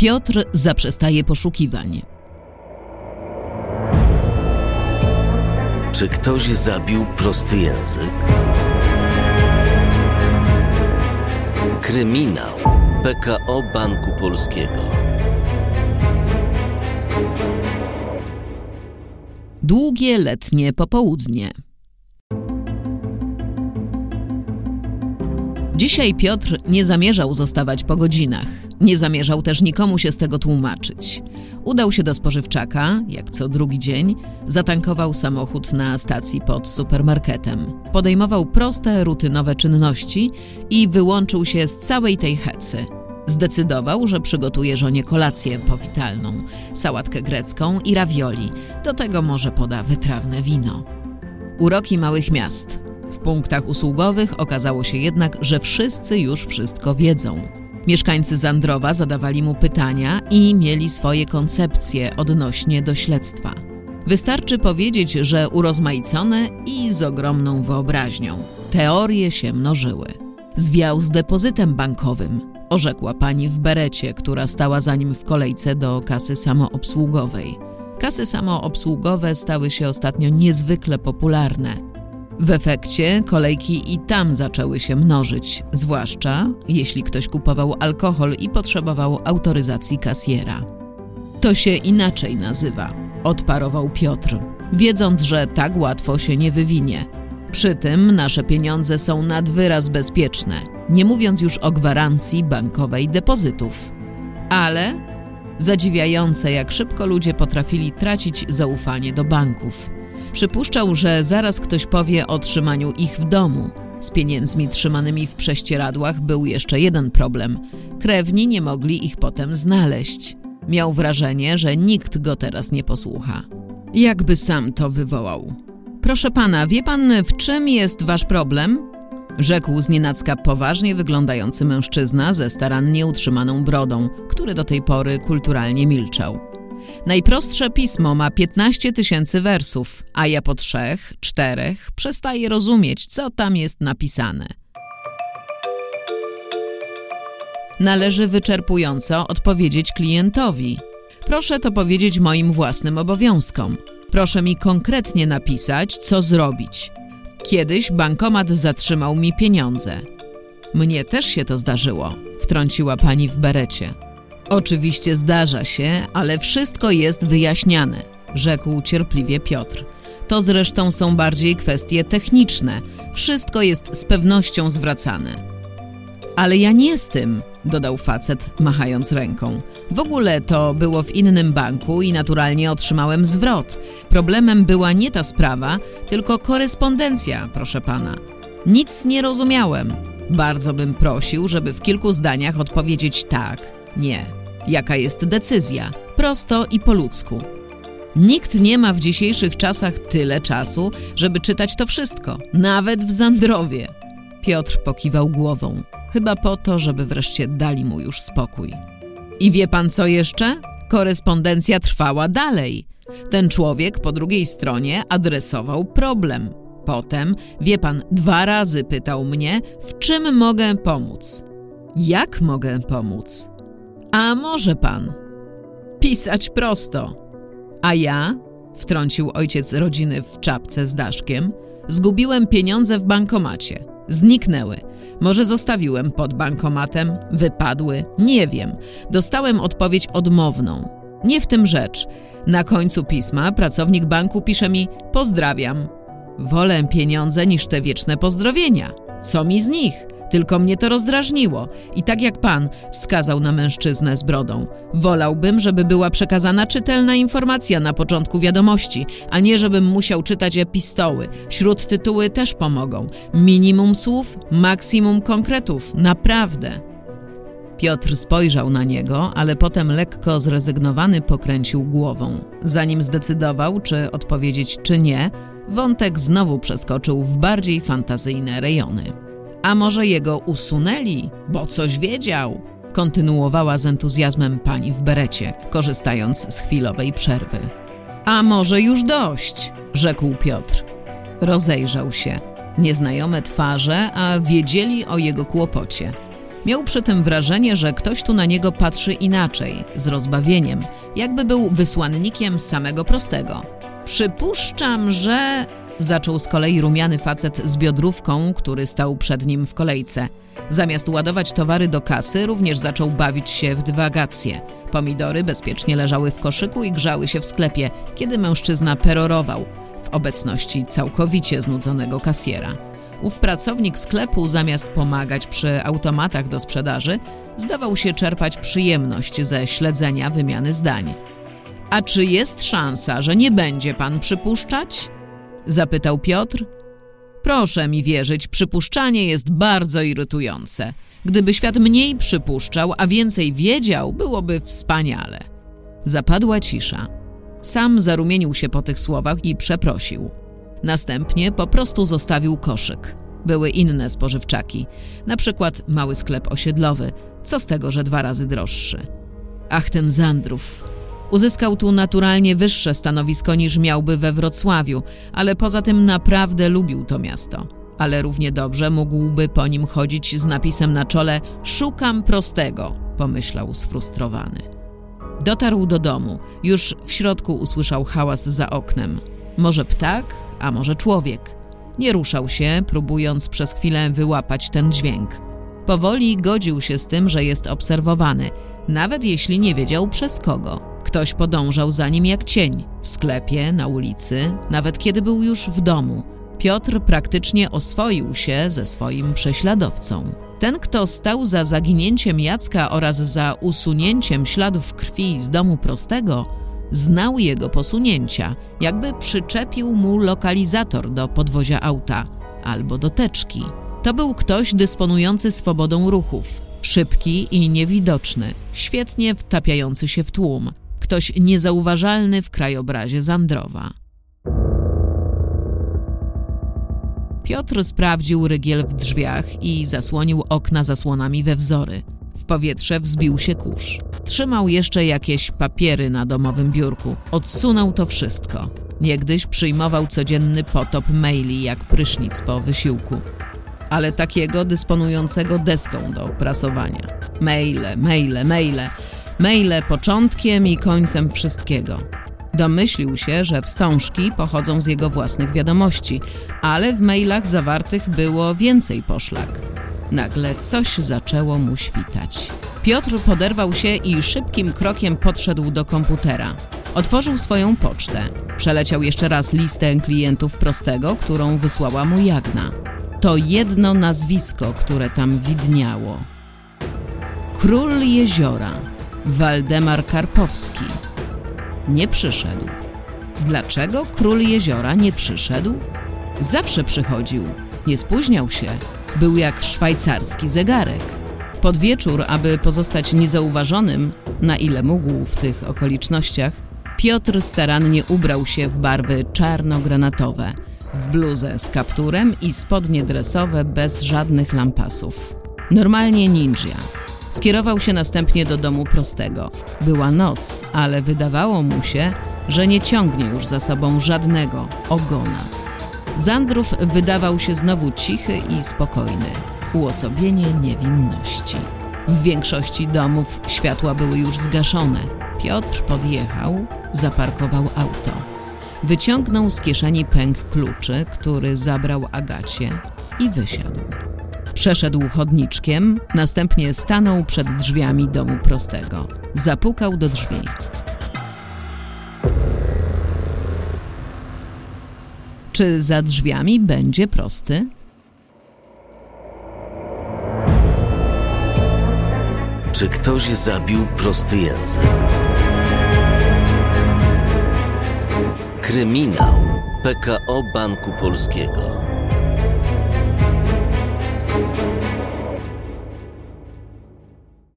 Piotr zaprzestaje poszukiwań. Czy ktoś zabił prosty język? Kryminał PKO Banku Polskiego. Długie letnie popołudnie. Dzisiaj Piotr nie zamierzał zostawać po godzinach. Nie zamierzał też nikomu się z tego tłumaczyć. Udał się do spożywczaka, jak co drugi dzień, zatankował samochód na stacji pod supermarketem. Podejmował proste, rutynowe czynności i wyłączył się z całej tej hecy. Zdecydował, że przygotuje żonie kolację powitalną, sałatkę grecką i ravioli. Do tego może poda wytrawne wino. Uroki małych miast. Punktach usługowych okazało się jednak, że wszyscy już wszystko wiedzą. Mieszkańcy Zandrowa zadawali mu pytania i mieli swoje koncepcje odnośnie do śledztwa. Wystarczy powiedzieć, że urozmaicone i z ogromną wyobraźnią. Teorie się mnożyły. Zwiał z depozytem bankowym, orzekła pani w berecie, która stała za nim w kolejce do kasy samoobsługowej. Kasy samoobsługowe stały się ostatnio niezwykle popularne. W efekcie kolejki i tam zaczęły się mnożyć, zwłaszcza jeśli ktoś kupował alkohol i potrzebował autoryzacji kasjera. To się inaczej nazywa, odparował Piotr, wiedząc, że tak łatwo się nie wywinie. Przy tym nasze pieniądze są nad wyraz bezpieczne, nie mówiąc już o gwarancji bankowej depozytów. Ale zadziwiające, jak szybko ludzie potrafili tracić zaufanie do banków. Przypuszczał, że zaraz ktoś powie o trzymaniu ich w domu. Z pieniędzmi trzymanymi w prześcieradłach był jeszcze jeden problem. Krewni nie mogli ich potem znaleźć. Miał wrażenie, że nikt go teraz nie posłucha. Jakby sam to wywołał. Proszę pana, wie pan, w czym jest wasz problem? Rzekł znienacka poważnie wyglądający mężczyzna ze starannie utrzymaną brodą, który do tej pory kulturalnie milczał. Najprostsze pismo ma 15 tysięcy wersów, a ja po trzech, czterech przestaję rozumieć, co tam jest napisane. Należy wyczerpująco odpowiedzieć klientowi. Proszę to powiedzieć moim własnym obowiązkom. Proszę mi konkretnie napisać, co zrobić. Kiedyś bankomat zatrzymał mi pieniądze. Mnie też się to zdarzyło, wtrąciła pani w berecie. Oczywiście zdarza się, ale wszystko jest wyjaśniane, rzekł cierpliwie Piotr. To zresztą są bardziej kwestie techniczne. Wszystko jest z pewnością zwracane. Ale ja nie z tym, dodał facet, machając ręką. W ogóle to było w innym banku i naturalnie otrzymałem zwrot. Problemem była nie ta sprawa, tylko korespondencja, proszę pana. Nic nie rozumiałem. Bardzo bym prosił, żeby w kilku zdaniach odpowiedzieć tak, nie Jaka jest decyzja? Prosto i po ludzku. Nikt nie ma w dzisiejszych czasach tyle czasu, żeby czytać to wszystko, nawet w Zandrowie. Piotr pokiwał głową, chyba po to, żeby wreszcie dali mu już spokój. I wie pan co jeszcze? Korespondencja trwała dalej. Ten człowiek po drugiej stronie adresował problem. Potem, wie pan, dwa razy pytał mnie, w czym mogę pomóc. Jak mogę pomóc? A może pan? Pisać prosto. A ja, wtrącił ojciec rodziny w czapce z daszkiem, zgubiłem pieniądze w bankomacie. Zniknęły. Może zostawiłem pod bankomatem, wypadły, nie wiem. Dostałem odpowiedź odmowną. Nie w tym rzecz. Na końcu pisma pracownik banku pisze mi: Pozdrawiam. Wolę pieniądze niż te wieczne pozdrowienia. Co mi z nich? Tylko mnie to rozdrażniło i tak jak pan wskazał na mężczyznę z brodą. Wolałbym, żeby była przekazana czytelna informacja na początku wiadomości, a nie żebym musiał czytać epistoły. Śródtytuły też pomogą. Minimum słów, maksimum konkretów. Naprawdę. Piotr spojrzał na niego, ale potem lekko zrezygnowany pokręcił głową. Zanim zdecydował, czy odpowiedzieć, czy nie, wątek znowu przeskoczył w bardziej fantazyjne rejony. A może jego usunęli, bo coś wiedział? Kontynuowała z entuzjazmem pani w berecie, korzystając z chwilowej przerwy. A może już dość, rzekł Piotr. Rozejrzał się. Nieznajome twarze, a wiedzieli o jego kłopocie. Miał przy tym wrażenie, że ktoś tu na niego patrzy inaczej, z rozbawieniem, jakby był wysłannikiem samego prostego. Przypuszczam, że. Zaczął z kolei rumiany facet z biodrówką, który stał przed nim w kolejce. Zamiast ładować towary do kasy, również zaczął bawić się w dywagacje. Pomidory bezpiecznie leżały w koszyku i grzały się w sklepie, kiedy mężczyzna perorował w obecności całkowicie znudzonego kasjera. Ów pracownik sklepu, zamiast pomagać przy automatach do sprzedaży, zdawał się czerpać przyjemność ze śledzenia wymiany zdań. A czy jest szansa, że nie będzie pan przypuszczać? Zapytał Piotr. Proszę mi wierzyć, przypuszczanie jest bardzo irytujące. Gdyby świat mniej przypuszczał, a więcej wiedział, byłoby wspaniale. Zapadła cisza. Sam zarumienił się po tych słowach i przeprosił. Następnie po prostu zostawił koszyk. Były inne spożywczaki, na przykład mały sklep osiedlowy. Co z tego, że dwa razy droższy? Ach, ten Zandrów. Uzyskał tu naturalnie wyższe stanowisko niż miałby we Wrocławiu, ale poza tym naprawdę lubił to miasto. Ale równie dobrze mógłby po nim chodzić z napisem na czole Szukam prostego, pomyślał sfrustrowany. Dotarł do domu. Już w środku usłyszał hałas za oknem. Może ptak, a może człowiek. Nie ruszał się, próbując przez chwilę wyłapać ten dźwięk. Powoli godził się z tym, że jest obserwowany, nawet jeśli nie wiedział przez kogo. Ktoś podążał za nim jak cień, w sklepie, na ulicy, nawet kiedy był już w domu. Piotr praktycznie oswoił się ze swoim prześladowcą. Ten, kto stał za zaginięciem Jacka oraz za usunięciem śladów krwi z domu prostego, znał jego posunięcia, jakby przyczepił mu lokalizator do podwozia auta albo do teczki. To był ktoś dysponujący swobodą ruchów, szybki i niewidoczny, świetnie wtapiający się w tłum, ktoś niezauważalny w krajobrazie Zandrowa. Piotr sprawdził rygiel w drzwiach i zasłonił okna zasłonami we wzory. W powietrze wzbił się kurz. Trzymał jeszcze jakieś papiery na domowym biurku. Odsunął to wszystko. Niegdyś przyjmował codzienny potop maili jak prysznic po wysiłku. Ale takiego dysponującego deską do prasowania. Maile, maile, maile. Maile początkiem i końcem wszystkiego. Domyślił się, że wstążki pochodzą z jego własnych wiadomości, ale w mailach zawartych było więcej poszlak. Nagle coś zaczęło mu świtać. Piotr poderwał się i szybkim krokiem podszedł do komputera. Otworzył swoją pocztę. Przeleciał jeszcze raz listę klientów prostego, którą wysłała mu Jagna. To jedno nazwisko, które tam widniało. Król Jeziora, Waldemar Karpowski. Nie przyszedł. Dlaczego król jeziora nie przyszedł? Zawsze przychodził, nie spóźniał się, był jak szwajcarski zegarek. Pod wieczór, aby pozostać niezauważonym, na ile mógł w tych okolicznościach, Piotr starannie ubrał się w barwy czarno-granatowe, w bluzę z kapturem i spodnie dresowe bez żadnych lampasów. Normalnie ninja. Skierował się następnie do domu prostego. Była noc, ale wydawało mu się, że nie ciągnie już za sobą żadnego ogona. Zandrów wydawał się znowu cichy i spokojny, uosobienie niewinności. W większości domów światła były już zgaszone. Piotr podjechał, zaparkował auto. Wyciągnął z kieszeni pęk kluczy, który zabrał Agacie i wysiadł. Przeszedł chodniczkiem, następnie stanął przed drzwiami domu prostego. Zapukał do drzwi. Czy za drzwiami będzie prosty? Czy ktoś zabił prosty język? Kryminał PKO Banku Polskiego.